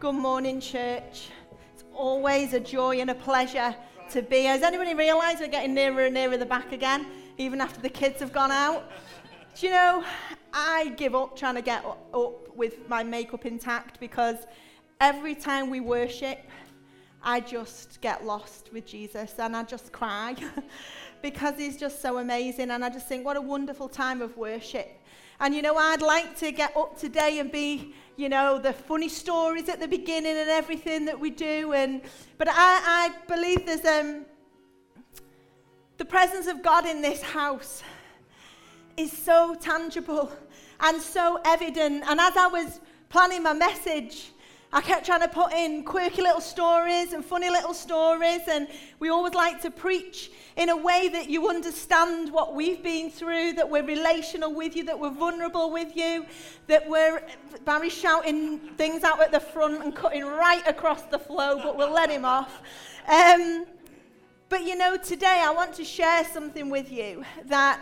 Good morning, church. It's always a joy and a pleasure to be. Has anybody realised we're getting nearer and nearer the back again, even after the kids have gone out? Do you know, I give up trying to get up with my makeup intact because every time we worship, I just get lost with Jesus and I just cry because he's just so amazing. And I just think, what a wonderful time of worship. And you know, I'd like to get up today and be, you know, the funny stories at the beginning and everything that we do. And but I, I believe there's um, the presence of God in this house is so tangible and so evident. And as I was planning my message, I kept trying to put in quirky little stories and funny little stories, and we always like to preach in a way that you understand what we've been through, that we're relational with you, that we're vulnerable with you, that we're Barry shouting things out at the front and cutting right across the flow, but we'll let him off. Um, but you know, today I want to share something with you that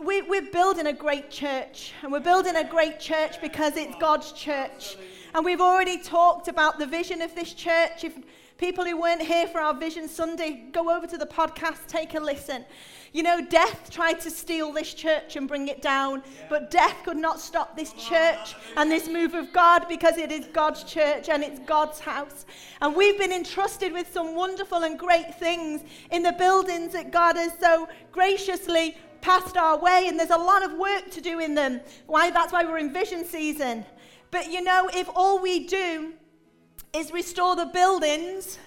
we, we're building a great church, and we're building a great church because it's God's church. And we've already talked about the vision of this church. If people who weren't here for our Vision Sunday, go over to the podcast, take a listen. You know, death tried to steal this church and bring it down, but death could not stop this church and this move of God because it is God's church and it's God's house. And we've been entrusted with some wonderful and great things in the buildings that God has so graciously passed our way, and there's a lot of work to do in them. Why? That's why we're in vision season. But you know, if all we do is restore the buildings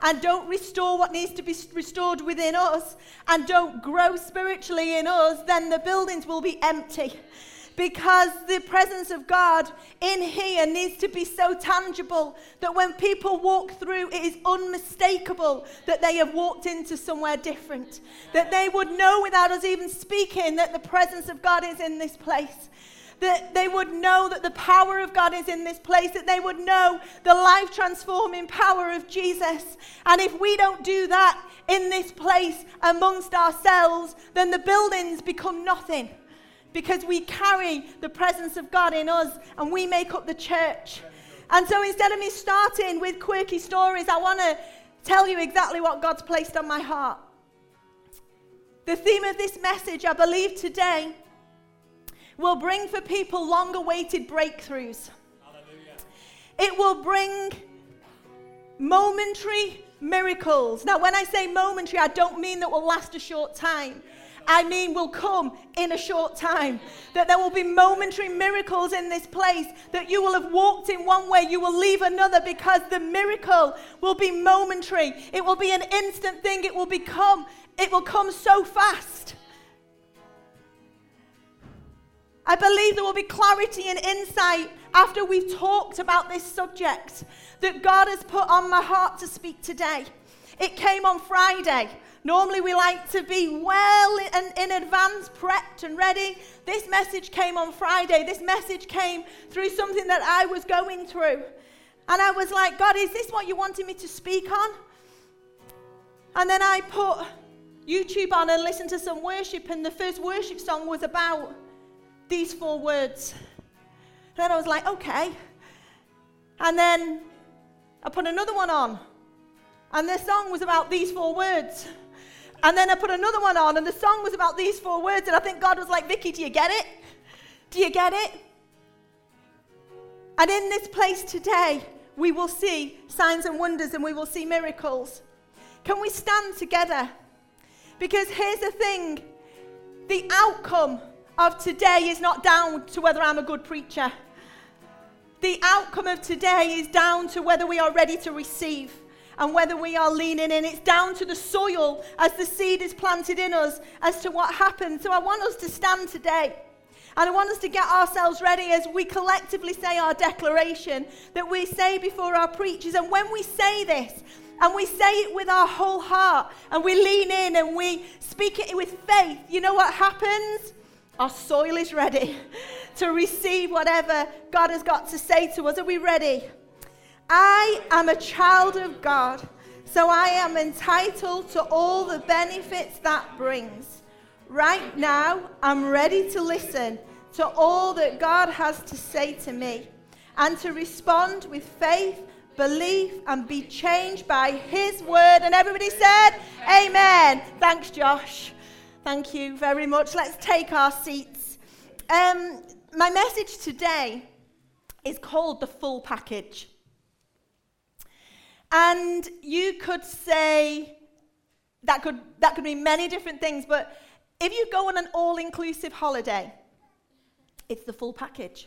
and don't restore what needs to be restored within us and don't grow spiritually in us, then the buildings will be empty. Because the presence of God in here needs to be so tangible that when people walk through, it is unmistakable that they have walked into somewhere different. That they would know without us even speaking that the presence of God is in this place that they would know that the power of God is in this place, that they would know the life transforming power of Jesus. And if we don't do that in this place amongst ourselves, then the buildings become nothing because we carry the presence of God in us and we make up the church. And so instead of me starting with quirky stories, I want to tell you exactly what God's placed on my heart. The theme of this message, I believe today, will bring for people long awaited breakthroughs. Hallelujah. It will bring momentary miracles. Now, when I say momentary, I don't mean that will last a short time. I mean, will come in a short time. That there will be momentary miracles in this place. That you will have walked in one way, you will leave another because the miracle will be momentary. It will be an instant thing. It will become, it will come so fast. I believe there will be clarity and insight after we've talked about this subject that God has put on my heart to speak today. It came on Friday. Normally, we like to be well in, in, advance, prepped and ready. This message came on Friday. This message came through something that I was going through. And I was like, God, is this what you wanted me to speak on? And then I put YouTube on and listened to some worship, and the first worship song was about these four words. Then I was like, okay. And then I put another one on. And the song was about these four words. And then I put another one on, and the song was about these four words. And I think God was like, Vicky, do you get it? Do you get it? And in this place today, we will see signs and wonders and we will see miracles. Can we stand together? Because here's the thing the outcome of today is not down to whether I'm a good preacher. The outcome of today is down to whether we are ready to receive and whether we are leaning in. It's down to the soil as the seed is planted in us as to what happens. So I want us to stand today. And I want us to get ourselves ready as we collectively say our declaration that we say before our preachers. And when we say this, and we say it with our whole heart, and we lean in and we speak it with faith, you know what happens? Our soil is ready to receive whatever God has got to say to us. Are we ready? I am a child of God, so I am entitled to all the benefits that brings. Right now, I'm ready to listen to all that God has to say to me. and to respond with faith, belief, and be changed by His word. And everybody said, Amen. Thanks, Josh. Thank you very much. Let's take our seats. Um, my message today is called the full package. And you could say that could, that could mean many different things, but if you go on an all inclusive holiday, it's the full package.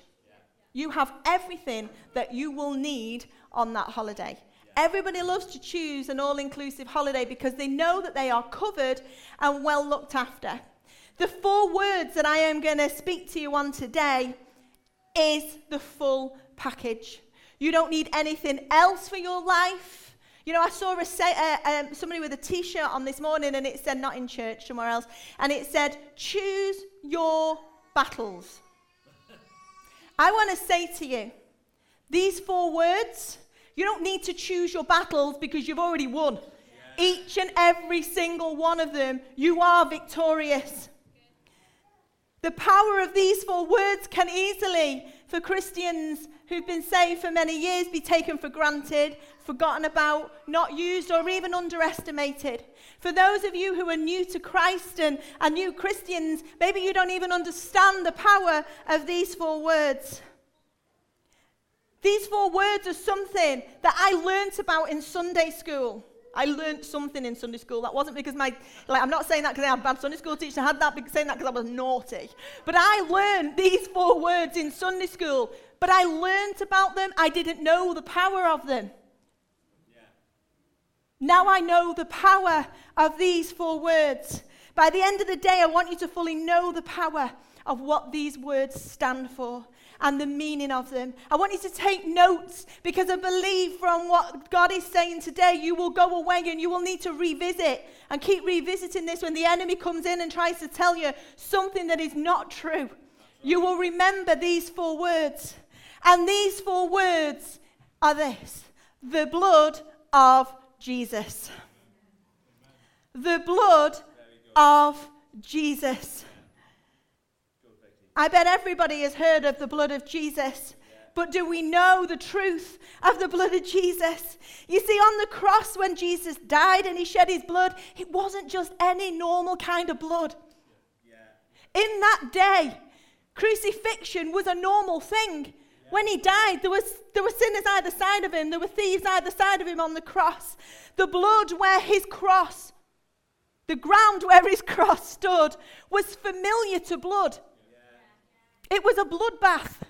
You have everything that you will need on that holiday. Everybody loves to choose an all inclusive holiday because they know that they are covered and well looked after. The four words that I am going to speak to you on today is the full package. You don't need anything else for your life. You know, I saw a, uh, um, somebody with a t shirt on this morning and it said, not in church, somewhere else, and it said, choose your battles. I want to say to you, these four words, you don't need to choose your battles because you've already won. Each and every single one of them, you are victorious. The power of these four words can easily, for Christians who've been saved for many years, be taken for granted, forgotten about, not used, or even underestimated. For those of you who are new to Christ and are new Christians, maybe you don't even understand the power of these four words. These four words are something that I learnt about in Sunday school. I learnt something in Sunday school. That wasn't because my, like, I'm not saying that because I had bad Sunday school teacher. I had that saying that because I was naughty. But I learned these four words in Sunday school. But I learnt about them. I didn't know the power of them. Yeah. Now I know the power of these four words. By the end of the day, I want you to fully know the power of what these words stand for and the meaning of them. I want you to take notes because I believe from what God is saying today, you will go away and you will need to revisit and keep revisiting this when the enemy comes in and tries to tell you something that is not true. You will remember these four words. And these four words are this the blood of Jesus. The blood of Jesus. I bet everybody has heard of the blood of Jesus. But do we know the truth of the blood of Jesus? You see, on the cross, when Jesus died and he shed his blood, it wasn't just any normal kind of blood. Yeah. In that day, crucifixion was a normal thing. Yeah. When he died, there, was, there were sinners either side of him, there were thieves either side of him on the cross. The blood where his cross, the ground where his cross stood, was familiar to blood. It was a bloodbath.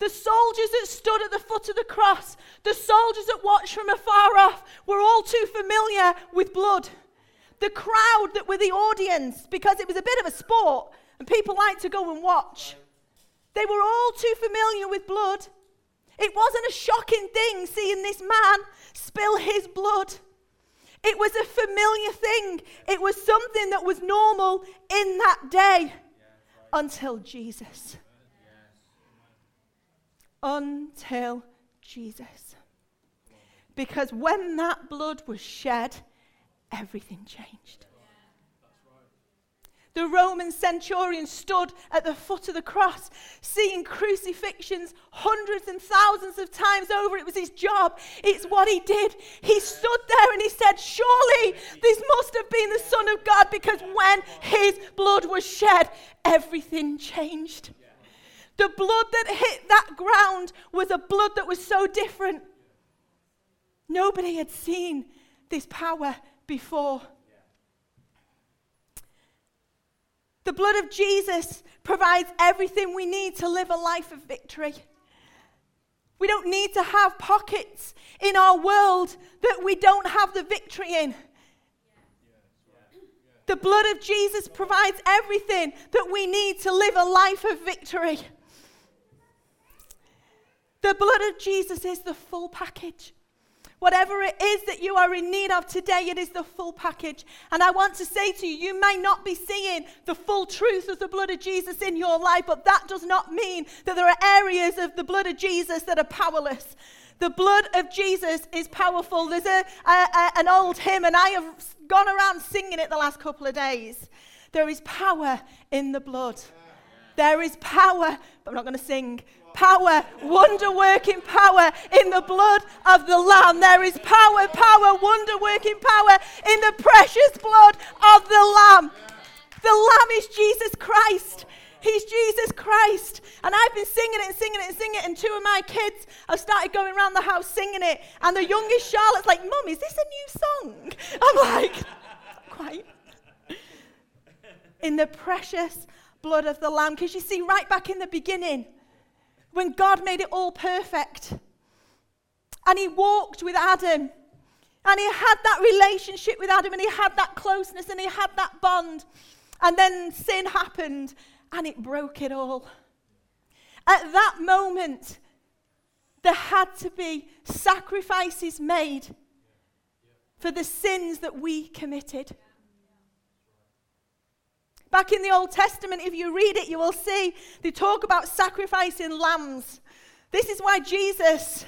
The soldiers that stood at the foot of the cross, the soldiers that watched from afar off, were all too familiar with blood. The crowd that were the audience, because it was a bit of a sport and people liked to go and watch, they were all too familiar with blood. It wasn't a shocking thing seeing this man spill his blood. It was a familiar thing. It was something that was normal in that day until Jesus. Until Jesus. Because when that blood was shed, everything changed. The Roman centurion stood at the foot of the cross, seeing crucifixions hundreds and thousands of times over. It was his job, it's what he did. He stood there and he said, Surely this must have been the Son of God, because when his blood was shed, everything changed. The blood that hit that ground was a blood that was so different. Nobody had seen this power before. The blood of Jesus provides everything we need to live a life of victory. We don't need to have pockets in our world that we don't have the victory in. The blood of Jesus provides everything that we need to live a life of victory. The blood of Jesus is the full package. Whatever it is that you are in need of today, it is the full package. And I want to say to you, you may not be seeing the full truth of the blood of Jesus in your life, but that does not mean that there are areas of the blood of Jesus that are powerless. The blood of Jesus is powerful. There's a, a, a, an old hymn, and I have gone around singing it the last couple of days. There is power in the blood. There is power, but I'm not going to sing. Power, wonder working power in the blood of the Lamb. There is power, power, wonder working power in the precious blood of the Lamb. The Lamb is Jesus Christ. He's Jesus Christ. And I've been singing it and singing it and singing it. And two of my kids have started going around the house singing it. And the youngest Charlotte's like, Mum, is this a new song? I'm like, quite. In the precious blood of the Lamb. Because you see, right back in the beginning, when God made it all perfect, and He walked with Adam, and He had that relationship with Adam, and He had that closeness, and He had that bond. And then sin happened, and it broke it all. At that moment, there had to be sacrifices made for the sins that we committed. Back in the Old Testament, if you read it, you will see they talk about sacrificing lambs. This is why Jesus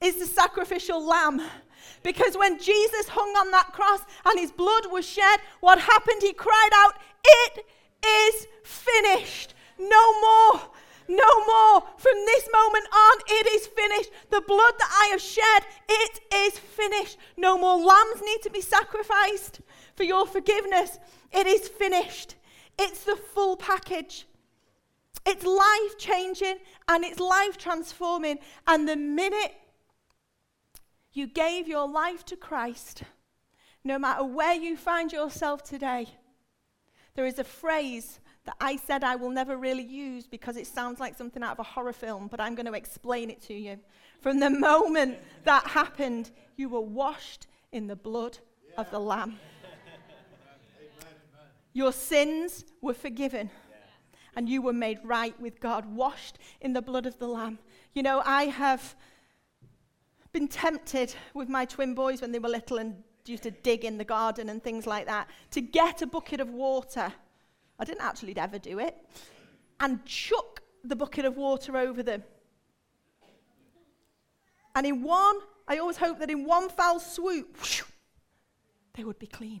is the sacrificial lamb. Because when Jesus hung on that cross and his blood was shed, what happened? He cried out, It is finished. No more. No more. From this moment on, it is finished. The blood that I have shed, it is finished. No more lambs need to be sacrificed for your forgiveness. It is finished. It's the full package. It's life changing and it's life transforming. And the minute you gave your life to Christ, no matter where you find yourself today, there is a phrase that I said I will never really use because it sounds like something out of a horror film, but I'm going to explain it to you. From the moment that happened, you were washed in the blood yeah. of the Lamb. Your sins were forgiven and you were made right with God, washed in the blood of the Lamb. You know, I have been tempted with my twin boys when they were little and used to dig in the garden and things like that to get a bucket of water I didn't actually ever do it, and chuck the bucket of water over them. And in one, I always hope that in one foul swoop, whoosh, they would be clean.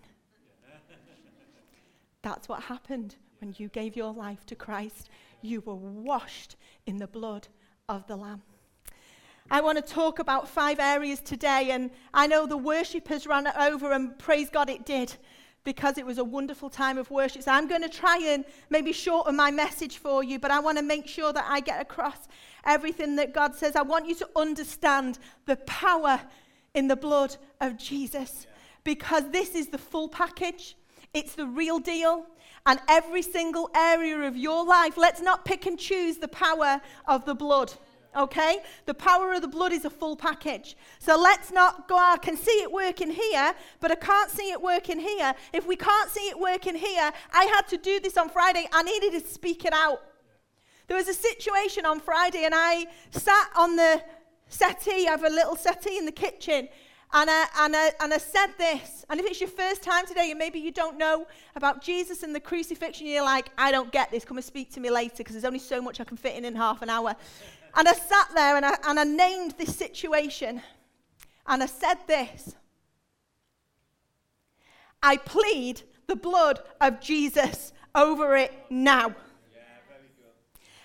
That's what happened when you gave your life to Christ. You were washed in the blood of the Lamb. I want to talk about five areas today, and I know the worshippers ran over, and praise God it did because it was a wonderful time of worship. So I'm going to try and maybe shorten my message for you, but I want to make sure that I get across everything that God says. I want you to understand the power in the blood of Jesus because this is the full package, it's the real deal. And every single area of your life, let's not pick and choose the power of the blood okay? The power of the blood is a full package. So let's not go, ah, I can see it working here, but I can't see it working here. If we can't see it working here, I had to do this on Friday. I needed to speak it out. There was a situation on Friday, and I sat on the settee, I have a little settee in the kitchen, and I, and, I, and I said this. And if it's your first time today, and maybe you don't know about Jesus and the crucifixion, you're like, I don't get this. Come and speak to me later because there's only so much I can fit in in half an hour. And I sat there and I, and I named this situation. And I said this I plead the blood of Jesus over it now.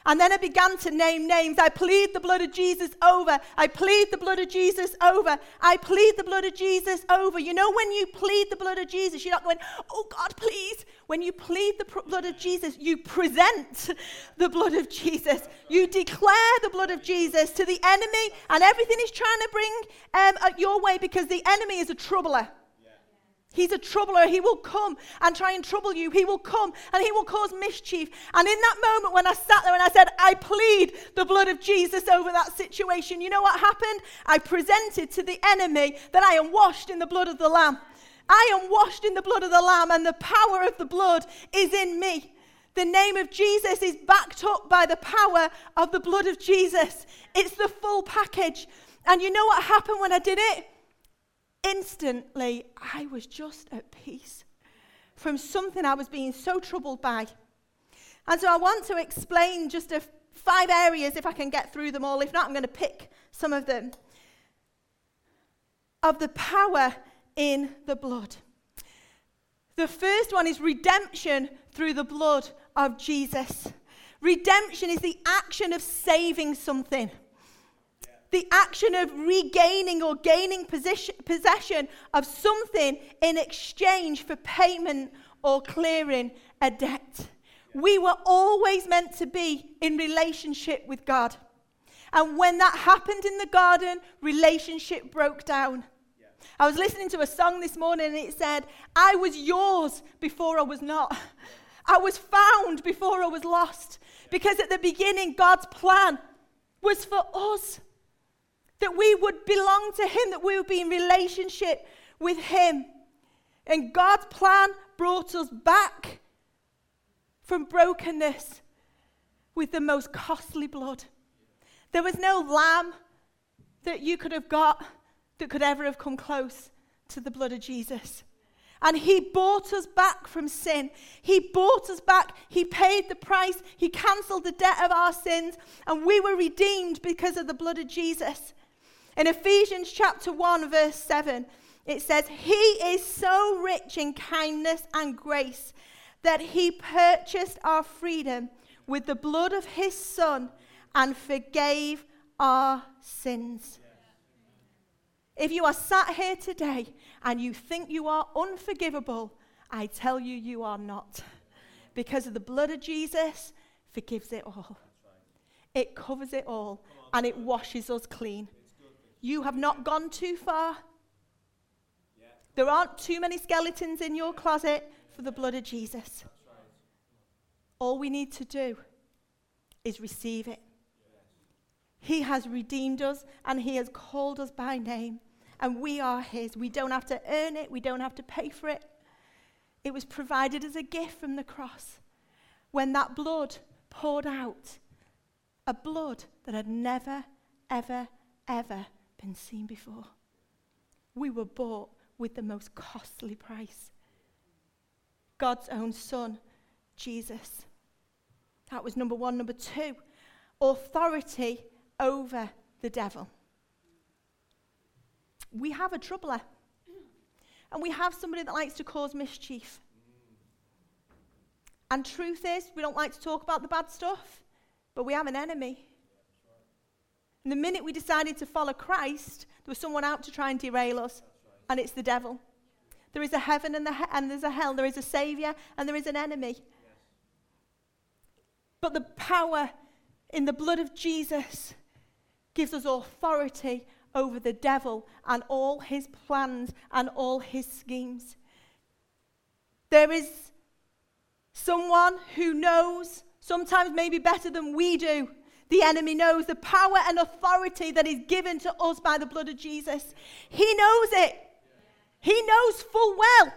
And then I began to name names. I plead the blood of Jesus over. I plead the blood of Jesus over. I plead the blood of Jesus over. You know, when you plead the blood of Jesus, you're not going, oh God, please. When you plead the blood of Jesus, you present the blood of Jesus. You declare the blood of Jesus to the enemy, and everything is trying to bring um, your way because the enemy is a troubler. He's a troubler. He will come and try and trouble you. He will come and he will cause mischief. And in that moment, when I sat there and I said, I plead the blood of Jesus over that situation, you know what happened? I presented to the enemy that I am washed in the blood of the Lamb. I am washed in the blood of the Lamb, and the power of the blood is in me. The name of Jesus is backed up by the power of the blood of Jesus. It's the full package. And you know what happened when I did it? Instantly I was just at peace from something I was being so troubled by. And so I want to explain just a, five areas, if I can get through them all. If not, I'm going to pick some of them, of the power in the blood. The first one is redemption through the blood of Jesus. Redemption is the action of saving something. The action of regaining or gaining position, possession of something in exchange for payment or clearing a debt. We were always meant to be in relationship with God. And when that happened in the garden, relationship broke down. I was listening to a song this morning and it said, I was yours before I was not. I was found before I was lost. Because at the beginning, God's plan was for us that we would belong to Him, that we would be in relationship with Him. And God's plan brought us back from brokenness with the most costly blood. There was no lamb that you could have got that could ever have come close to the blood of Jesus. And he bought us back from sin. He bought us back. He paid the price. He cancelled the debt of our sins. And we were redeemed because of the blood of Jesus. In Ephesians chapter 1, verse 7, it says, He is so rich in kindness and grace that he purchased our freedom with the blood of his Son and forgave our sins. If you are sat here today and you think you are unforgivable, I tell you, you are not. Because of the blood of Jesus, forgives it all. It covers it all and it washes us clean. You have not gone too far. There aren't too many skeletons in your closet for the blood of Jesus. All we need to do is receive it. He has redeemed us and He has called us by name. And we are His. We don't have to earn it, we don't have to pay for it. It was provided as a gift from the cross. When that blood poured out, a blood that had never, ever, ever been seen before. We were bought with the most costly price God's own Son, Jesus. That was number one. Number two, authority over the devil. We have a troubler. And we have somebody that likes to cause mischief. And truth is, we don't like to talk about the bad stuff, but we have an enemy. And the minute we decided to follow Christ, there was someone out to try and derail us, and it's the devil. There is a heaven and, the he- and there's a hell. There is a savior and there is an enemy. But the power in the blood of Jesus gives us authority over the devil and all his plans and all his schemes. There is someone who knows, sometimes maybe better than we do. The enemy knows the power and authority that is given to us by the blood of Jesus. He knows it. He knows full well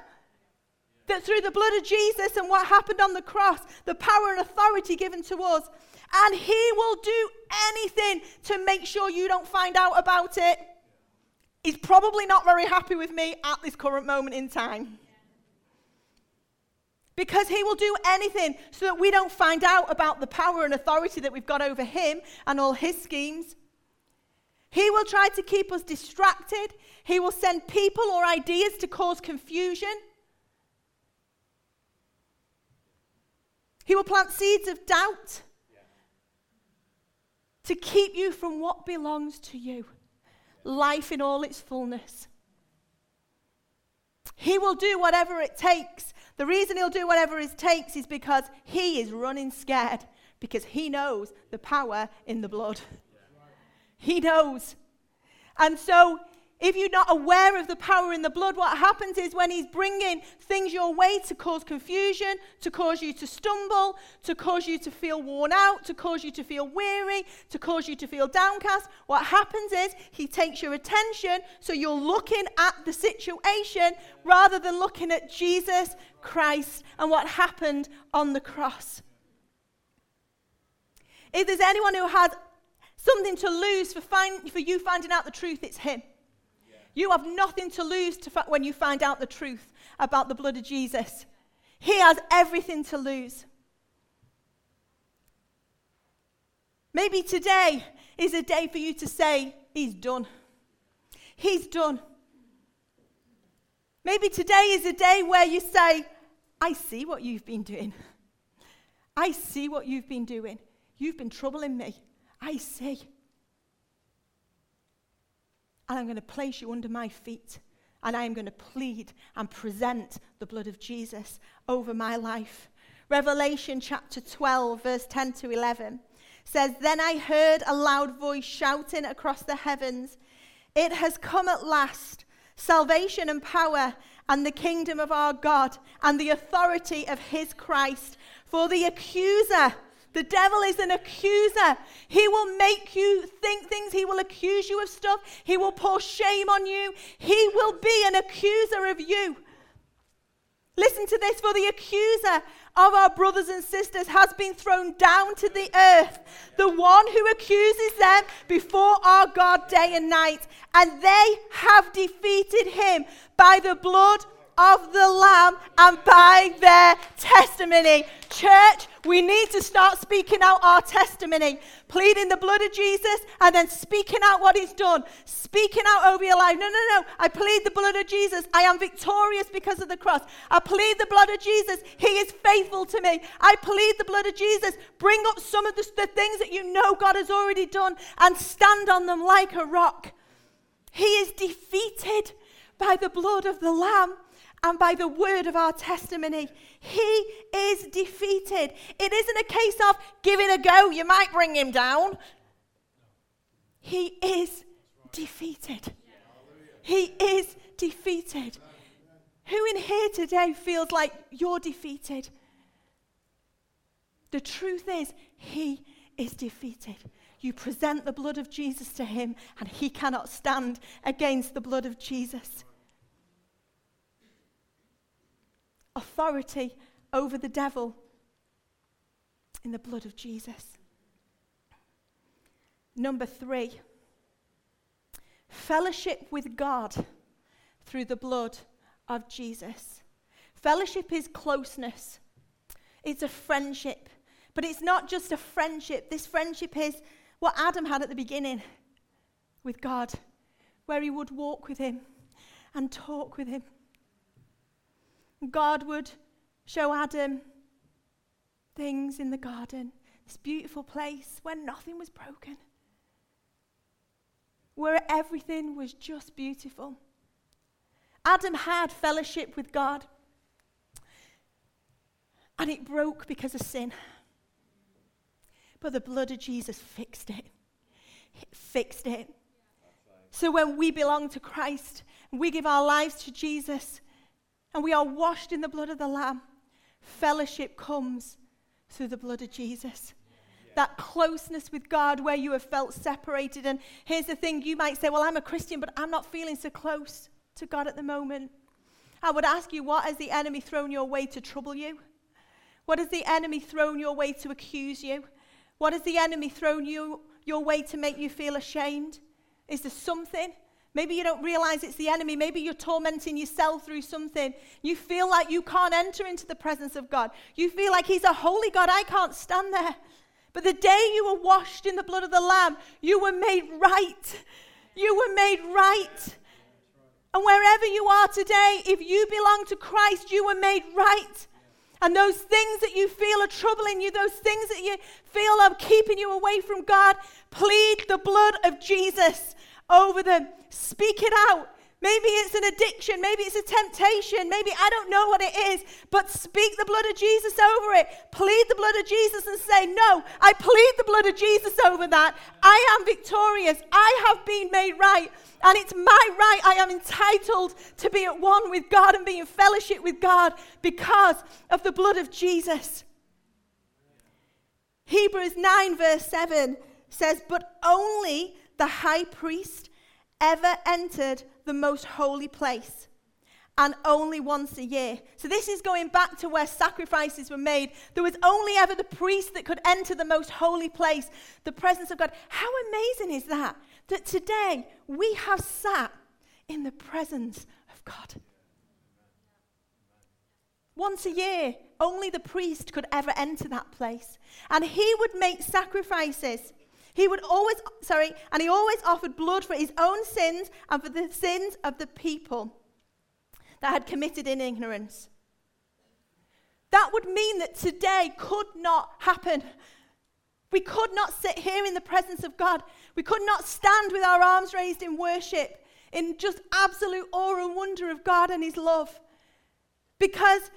that through the blood of Jesus and what happened on the cross, the power and authority given to us, and He will do anything to make sure you don't find out about it. He's probably not very happy with me at this current moment in time. Because he will do anything so that we don't find out about the power and authority that we've got over him and all his schemes. He will try to keep us distracted. He will send people or ideas to cause confusion. He will plant seeds of doubt to keep you from what belongs to you life in all its fullness. He will do whatever it takes. The reason he'll do whatever it takes is because he is running scared, because he knows the power in the blood. He knows. And so, if you're not aware of the power in the blood, what happens is when he's bringing things your way to cause confusion, to cause you to stumble, to cause you to feel worn out, to cause you to feel weary, to cause you to feel downcast, what happens is he takes your attention so you're looking at the situation rather than looking at Jesus Christ and what happened on the cross. If there's anyone who has something to lose for, find, for you finding out the truth, it's Him. You have nothing to lose to fa- when you find out the truth about the blood of Jesus. He has everything to lose. Maybe today is a day for you to say, He's done. He's done. Maybe today is a day where you say, I see what you've been doing. I see what you've been doing. You've been troubling me. I see. And I'm going to place you under my feet. And I am going to plead and present the blood of Jesus over my life. Revelation chapter 12, verse 10 to 11 says, Then I heard a loud voice shouting across the heavens, It has come at last, salvation and power, and the kingdom of our God, and the authority of his Christ. For the accuser, the devil is an accuser. He will make you think things. He will accuse you of stuff. He will pour shame on you. He will be an accuser of you. Listen to this for the accuser of our brothers and sisters has been thrown down to the earth, the one who accuses them before our God day and night. And they have defeated him by the blood of the Lamb and by their testimony. Church, we need to start speaking out our testimony, pleading the blood of Jesus and then speaking out what He's done, speaking out over your life. No, no, no. I plead the blood of Jesus. I am victorious because of the cross. I plead the blood of Jesus. He is faithful to me. I plead the blood of Jesus. Bring up some of the, the things that you know God has already done and stand on them like a rock. He is defeated by the blood of the Lamb and by the word of our testimony. He is defeated. It isn't a case of give it a go, you might bring him down. He is defeated. He is defeated. Who in here today feels like you're defeated? The truth is, he is defeated. You present the blood of Jesus to him, and he cannot stand against the blood of Jesus. Authority over the devil in the blood of Jesus. Number three, fellowship with God through the blood of Jesus. Fellowship is closeness, it's a friendship. But it's not just a friendship. This friendship is what Adam had at the beginning with God, where he would walk with him and talk with him God would show Adam things in the garden, this beautiful place where nothing was broken, where everything was just beautiful. Adam had fellowship with God, and it broke because of sin. But the blood of Jesus fixed it. It fixed it. So when we belong to Christ, we give our lives to Jesus, and we are washed in the blood of the Lamb, fellowship comes through the blood of Jesus. That closeness with God where you have felt separated. And here's the thing you might say, Well, I'm a Christian, but I'm not feeling so close to God at the moment. I would ask you, what has the enemy thrown your way to trouble you? What has the enemy thrown your way to accuse you? What has the enemy thrown you your way to make you feel ashamed? Is there something Maybe you don't realize it's the enemy. Maybe you're tormenting yourself through something. You feel like you can't enter into the presence of God. You feel like He's a holy God. I can't stand there. But the day you were washed in the blood of the Lamb, you were made right. You were made right. And wherever you are today, if you belong to Christ, you were made right. And those things that you feel are troubling you, those things that you feel are keeping you away from God, plead the blood of Jesus over them. Speak it out. Maybe it's an addiction. Maybe it's a temptation. Maybe I don't know what it is. But speak the blood of Jesus over it. Plead the blood of Jesus and say, No, I plead the blood of Jesus over that. I am victorious. I have been made right. And it's my right. I am entitled to be at one with God and be in fellowship with God because of the blood of Jesus. Hebrews 9, verse 7 says, But only the high priest ever entered the most holy place and only once a year. So, this is going back to where sacrifices were made. There was only ever the priest that could enter the most holy place, the presence of God. How amazing is that? That today we have sat in the presence of God. Once a year, only the priest could ever enter that place. And he would make sacrifices. He would always, sorry, and he always offered blood for his own sins and for the sins of the people that had committed in ignorance. that would mean that today could not happen. We could not sit here in the presence of God. We could not stand with our arms raised in worship, in just absolute awe and wonder of God and His love. Because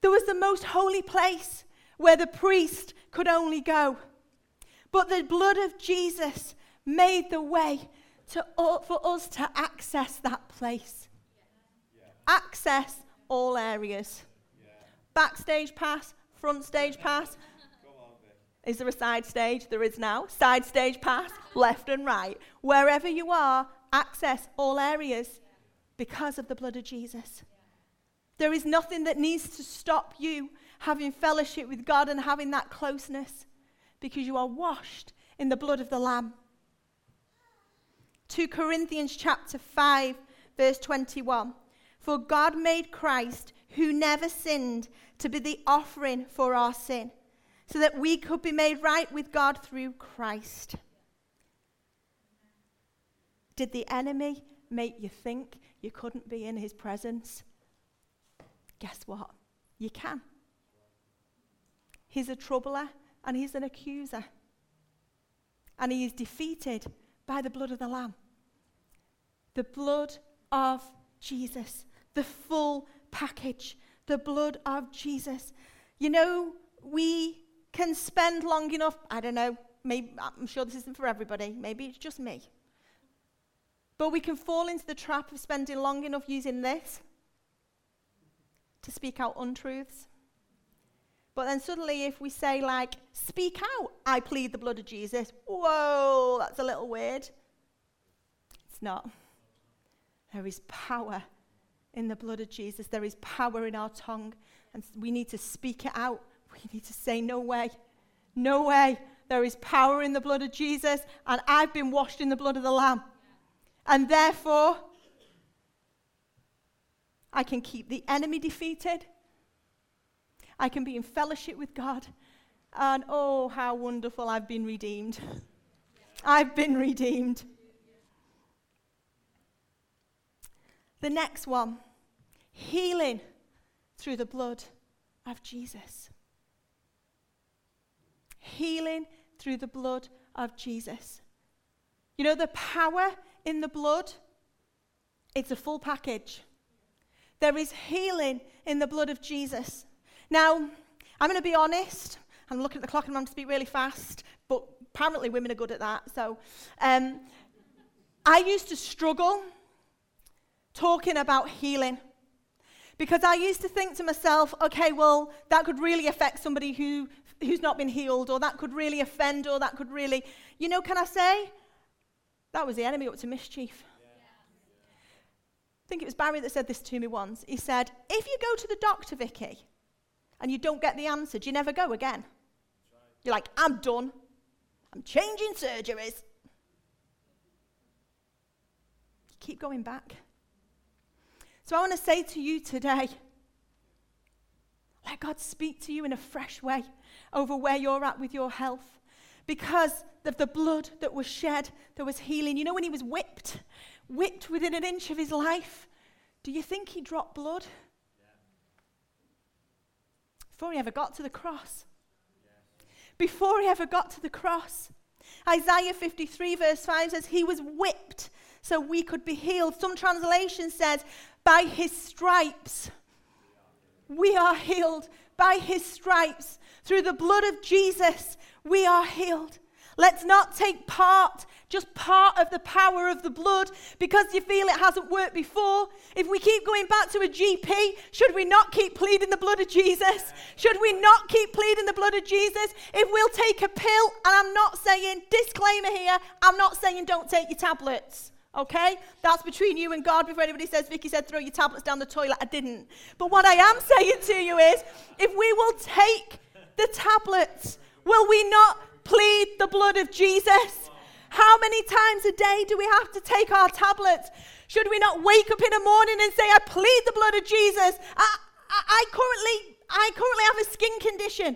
there was the most holy place where the priest could only go. But the blood of Jesus made the way to, for us to access that place. Yeah. Access all areas. Yeah. Backstage pass, front stage pass. Is there a side stage? There is now. Side stage pass, left and right. Wherever you are, access all areas because of the blood of Jesus. There is nothing that needs to stop you having fellowship with God and having that closeness because you are washed in the blood of the Lamb. 2 Corinthians chapter 5 verse 21 For God made Christ who never sinned to be the offering for our sin so that we could be made right with God through Christ. Did the enemy make you think you couldn't be in his presence? Guess what? You can. He's a troubler and he's an accuser. And he is defeated by the blood of the Lamb the blood of Jesus, the full package, the blood of Jesus. You know, we can spend long enough, I don't know, maybe, I'm sure this isn't for everybody, maybe it's just me. But we can fall into the trap of spending long enough using this to speak out untruths. But then suddenly, if we say, like, speak out, I plead the blood of Jesus, whoa, that's a little weird. It's not. There is power in the blood of Jesus. There is power in our tongue. And we need to speak it out. We need to say, No way. No way. There is power in the blood of Jesus. And I've been washed in the blood of the Lamb. And therefore, I can keep the enemy defeated. I can be in fellowship with God. And oh, how wonderful I've been redeemed. I've been redeemed. The next one healing through the blood of Jesus. Healing through the blood of Jesus. You know, the power in the blood, it's a full package. There is healing in the blood of Jesus. Now, I'm going to be honest. I'm looking at the clock and I'm going to speak really fast, but apparently women are good at that. So, um, I used to struggle talking about healing. Because I used to think to myself, okay, well, that could really affect somebody who, who's not been healed, or that could really offend, or that could really, you know, can I say? That was the enemy up to mischief. I think it was Barry that said this to me once. He said, if you go to the doctor, Vicky, and you don't get the answer, do you never go again? You're like, I'm done. I'm changing surgeries. You keep going back. So I want to say to you today let God speak to you in a fresh way over where you're at with your health. Because of the blood that was shed, there was healing. You know, when he was whipped, whipped within an inch of his life, do you think he dropped blood? Before he ever got to the cross. Before he ever got to the cross. Isaiah 53, verse 5 says, He was whipped so we could be healed. Some translation says, by his stripes, we are healed. By his stripes, through the blood of Jesus, we are healed. Let's not take part, just part of the power of the blood, because you feel it hasn't worked before. If we keep going back to a GP, should we not keep pleading the blood of Jesus? Should we not keep pleading the blood of Jesus? If we'll take a pill, and I'm not saying, disclaimer here, I'm not saying don't take your tablets. Okay? That's between you and God before anybody says, Vicky said, throw your tablets down the toilet. I didn't. But what I am saying to you is, if we will take the tablets, will we not plead the blood of Jesus? How many times a day do we have to take our tablets? Should we not wake up in the morning and say, I plead the blood of Jesus? I, I, I currently, I currently have a skin condition.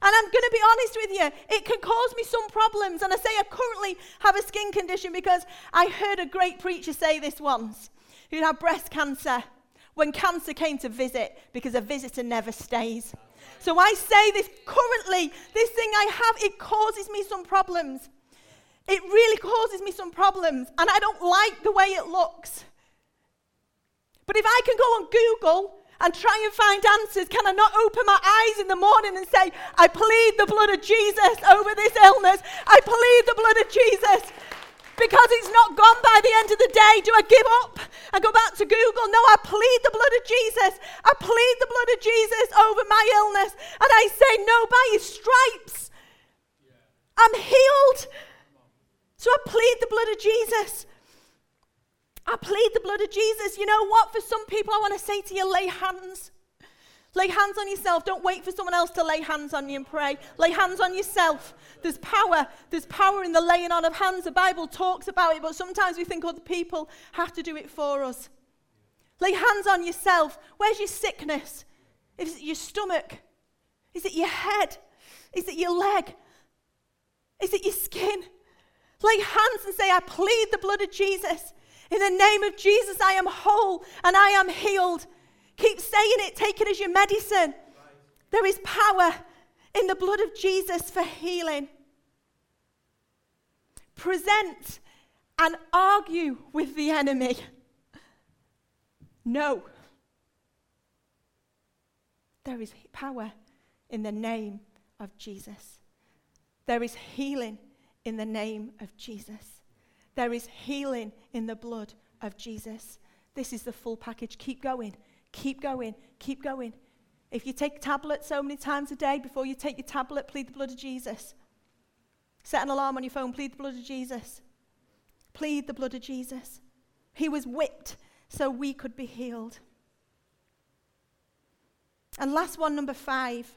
And I'm going to be honest with you, it can cause me some problems. And I say I currently have a skin condition because I heard a great preacher say this once who had breast cancer. when cancer came to visit because a visitor never stays. So I say this currently, this thing I have, it causes me some problems. It really causes me some problems, and I don't like the way it looks. But if I can go on Google and try and find answers, can I not open my eyes in the morning and say, I plead the blood of Jesus over this illness? I plead the blood of Jesus because it's not gone by the end of the day. Do I give up and go back to Google? No, I plead the blood of Jesus. I plead the blood of Jesus over my illness. And I say, No, by his stripes, I'm healed. So I plead the blood of Jesus. I plead the blood of Jesus. You know what? For some people, I want to say to you, lay hands. Lay hands on yourself. Don't wait for someone else to lay hands on you and pray. Lay hands on yourself. There's power. There's power in the laying on of hands. The Bible talks about it, but sometimes we think other people have to do it for us. Lay hands on yourself. Where's your sickness? Is it your stomach? Is it your head? Is it your leg? Is it your skin? Lay hands and say, I plead the blood of Jesus. In the name of Jesus, I am whole and I am healed. Keep saying it, take it as your medicine. There is power in the blood of Jesus for healing. Present and argue with the enemy. No. There is power in the name of Jesus. There is healing in the name of Jesus. There is healing in the blood of Jesus. This is the full package. Keep going. Keep going. Keep going. If you take tablets so many times a day, before you take your tablet, plead the blood of Jesus. Set an alarm on your phone, plead the blood of Jesus. Plead the blood of Jesus. He was whipped so we could be healed. And last one, number five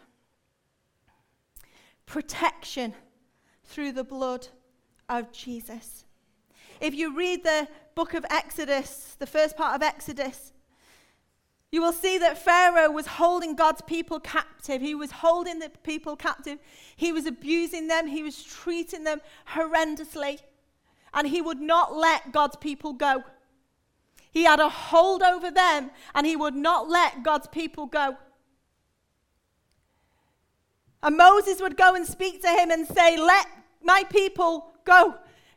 protection through the blood of Jesus. If you read the book of Exodus, the first part of Exodus, you will see that Pharaoh was holding God's people captive. He was holding the people captive. He was abusing them. He was treating them horrendously. And he would not let God's people go. He had a hold over them, and he would not let God's people go. And Moses would go and speak to him and say, Let my people go.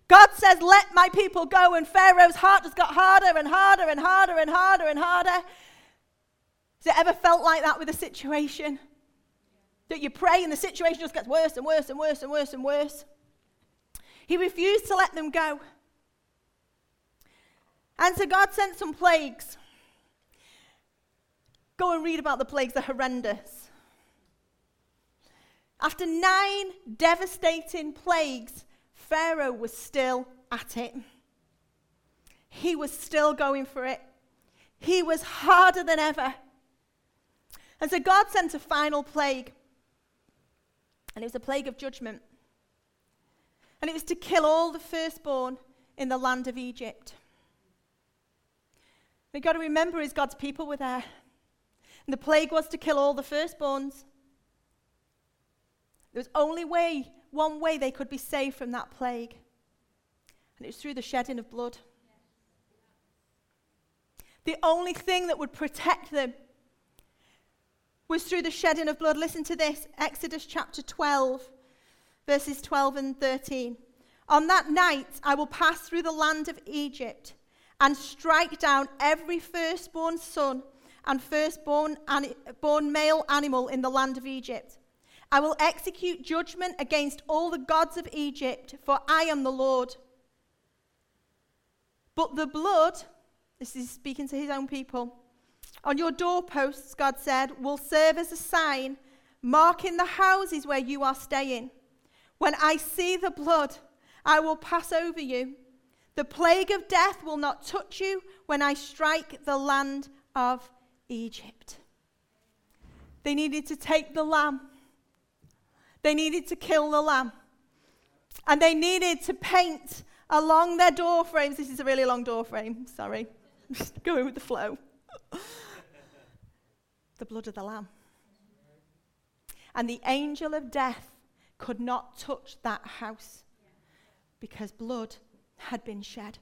God says, Let my people go. And Pharaoh's heart just got harder and harder and harder and harder and harder. Has it ever felt like that with a situation? That you pray and the situation just gets worse and worse and worse and worse and worse? He refused to let them go. And so God sent some plagues. Go and read about the plagues, they're horrendous. After nine devastating plagues, Pharaoh was still at it. He was still going for it. He was harder than ever. And so God sent a final plague. And it was a plague of judgment. And it was to kill all the firstborn in the land of Egypt. We've got to remember is God's people were there. And the plague was to kill all the firstborns. There was only way, one way they could be saved from that plague. And it was through the shedding of blood. The only thing that would protect them was through the shedding of blood. Listen to this Exodus chapter 12, verses 12 and 13. On that night, I will pass through the land of Egypt and strike down every firstborn son and firstborn born male animal in the land of Egypt. I will execute judgment against all the gods of Egypt, for I am the Lord. But the blood, this is speaking to his own people, on your doorposts, God said, will serve as a sign, marking the houses where you are staying. When I see the blood, I will pass over you. The plague of death will not touch you when I strike the land of Egypt. They needed to take the lamb, they needed to kill the lamb, and they needed to paint along their door frames. This is a really long door frame, sorry. Just going with the flow the blood of the Lamb. And the angel of death could not touch that house because blood had been shed.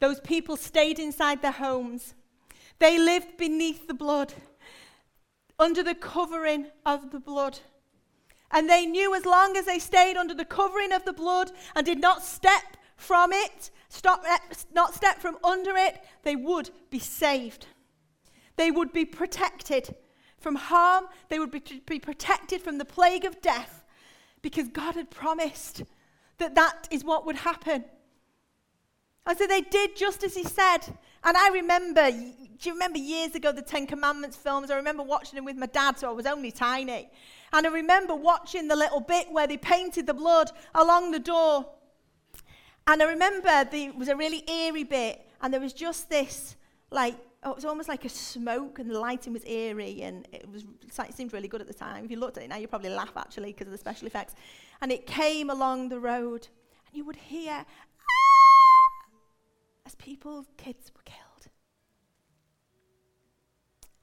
Those people stayed inside their homes. They lived beneath the blood, under the covering of the blood. And they knew as long as they stayed under the covering of the blood and did not step from it, stop, eh, not step from under it, they would be saved. They would be protected from harm, they would be, be protected from the plague of death because God had promised that that is what would happen. And so they did just as he said. And I remember, do you remember years ago the Ten Commandments films? I remember watching them with my dad, so I was only tiny. And I remember watching the little bit where they painted the blood along the door. And I remember it was a really eerie bit, and there was just this, like, oh, it was almost like a smoke, and the lighting was eerie, and it was it seemed really good at the time. If you looked at it now, you'd probably laugh actually because of the special effects. And it came along the road, and you would hear ah! as people, kids were killed.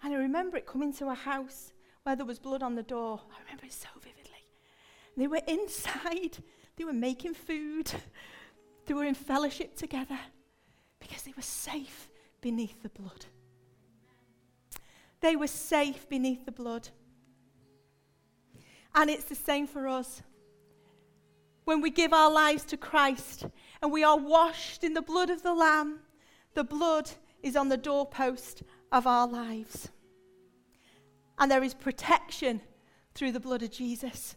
And I remember it coming to a house where there was blood on the door. I remember it so vividly. They were inside, they were making food, they were in fellowship together because they were safe beneath the blood. They were safe beneath the blood. And it's the same for us. When we give our lives to Christ and we are washed in the blood of the Lamb, the blood is on the doorpost of our lives. And there is protection through the blood of Jesus.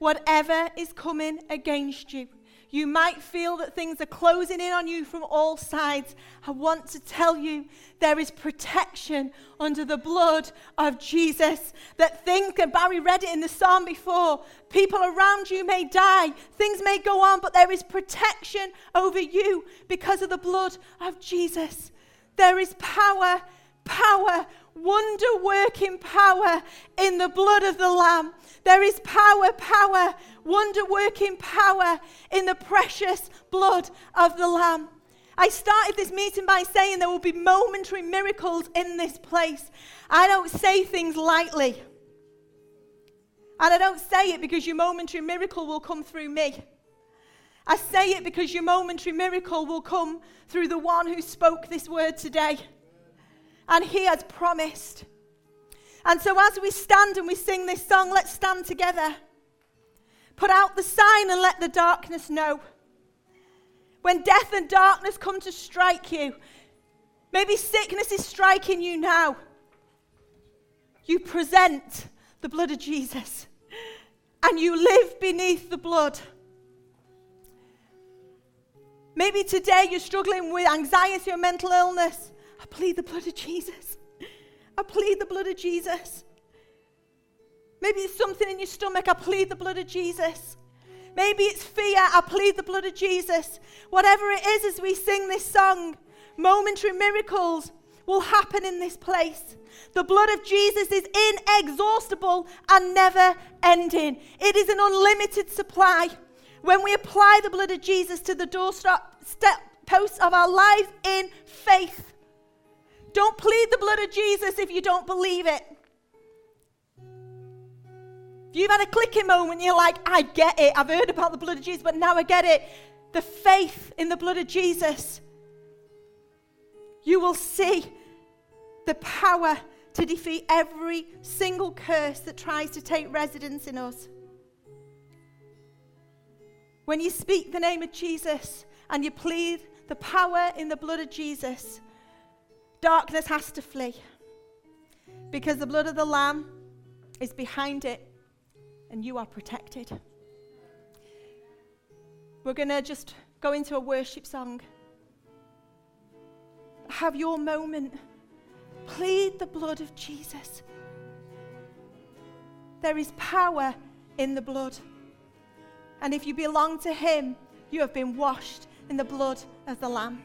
Whatever is coming against you, you might feel that things are closing in on you from all sides. I want to tell you there is protection under the blood of Jesus. That things, and Barry read it in the psalm before, people around you may die, things may go on, but there is protection over you because of the blood of Jesus. There is power, power, wonder working power in the blood of the Lamb. There is power, power, wonder working power in the precious blood of the Lamb. I started this meeting by saying there will be momentary miracles in this place. I don't say things lightly. And I don't say it because your momentary miracle will come through me. I say it because your momentary miracle will come through the one who spoke this word today. And he has promised. And so, as we stand and we sing this song, let's stand together. Put out the sign and let the darkness know. When death and darkness come to strike you, maybe sickness is striking you now. You present the blood of Jesus and you live beneath the blood. Maybe today you're struggling with anxiety or mental illness. I plead the blood of Jesus. I plead the blood of Jesus. Maybe it's something in your stomach. I plead the blood of Jesus. Maybe it's fear. I plead the blood of Jesus. Whatever it is as we sing this song, momentary miracles will happen in this place. The blood of Jesus is inexhaustible and never ending, it is an unlimited supply. When we apply the blood of Jesus to the doorstep posts of our lives in faith, don't plead the blood of Jesus if you don't believe it. If you've had a clicking moment, you're like, I get it. I've heard about the blood of Jesus, but now I get it. The faith in the blood of Jesus. You will see the power to defeat every single curse that tries to take residence in us. When you speak the name of Jesus and you plead the power in the blood of Jesus, darkness has to flee because the blood of the Lamb is behind it and you are protected. We're going to just go into a worship song. Have your moment. Plead the blood of Jesus. There is power in the blood. And if you belong to Him, you have been washed in the blood of the Lamb.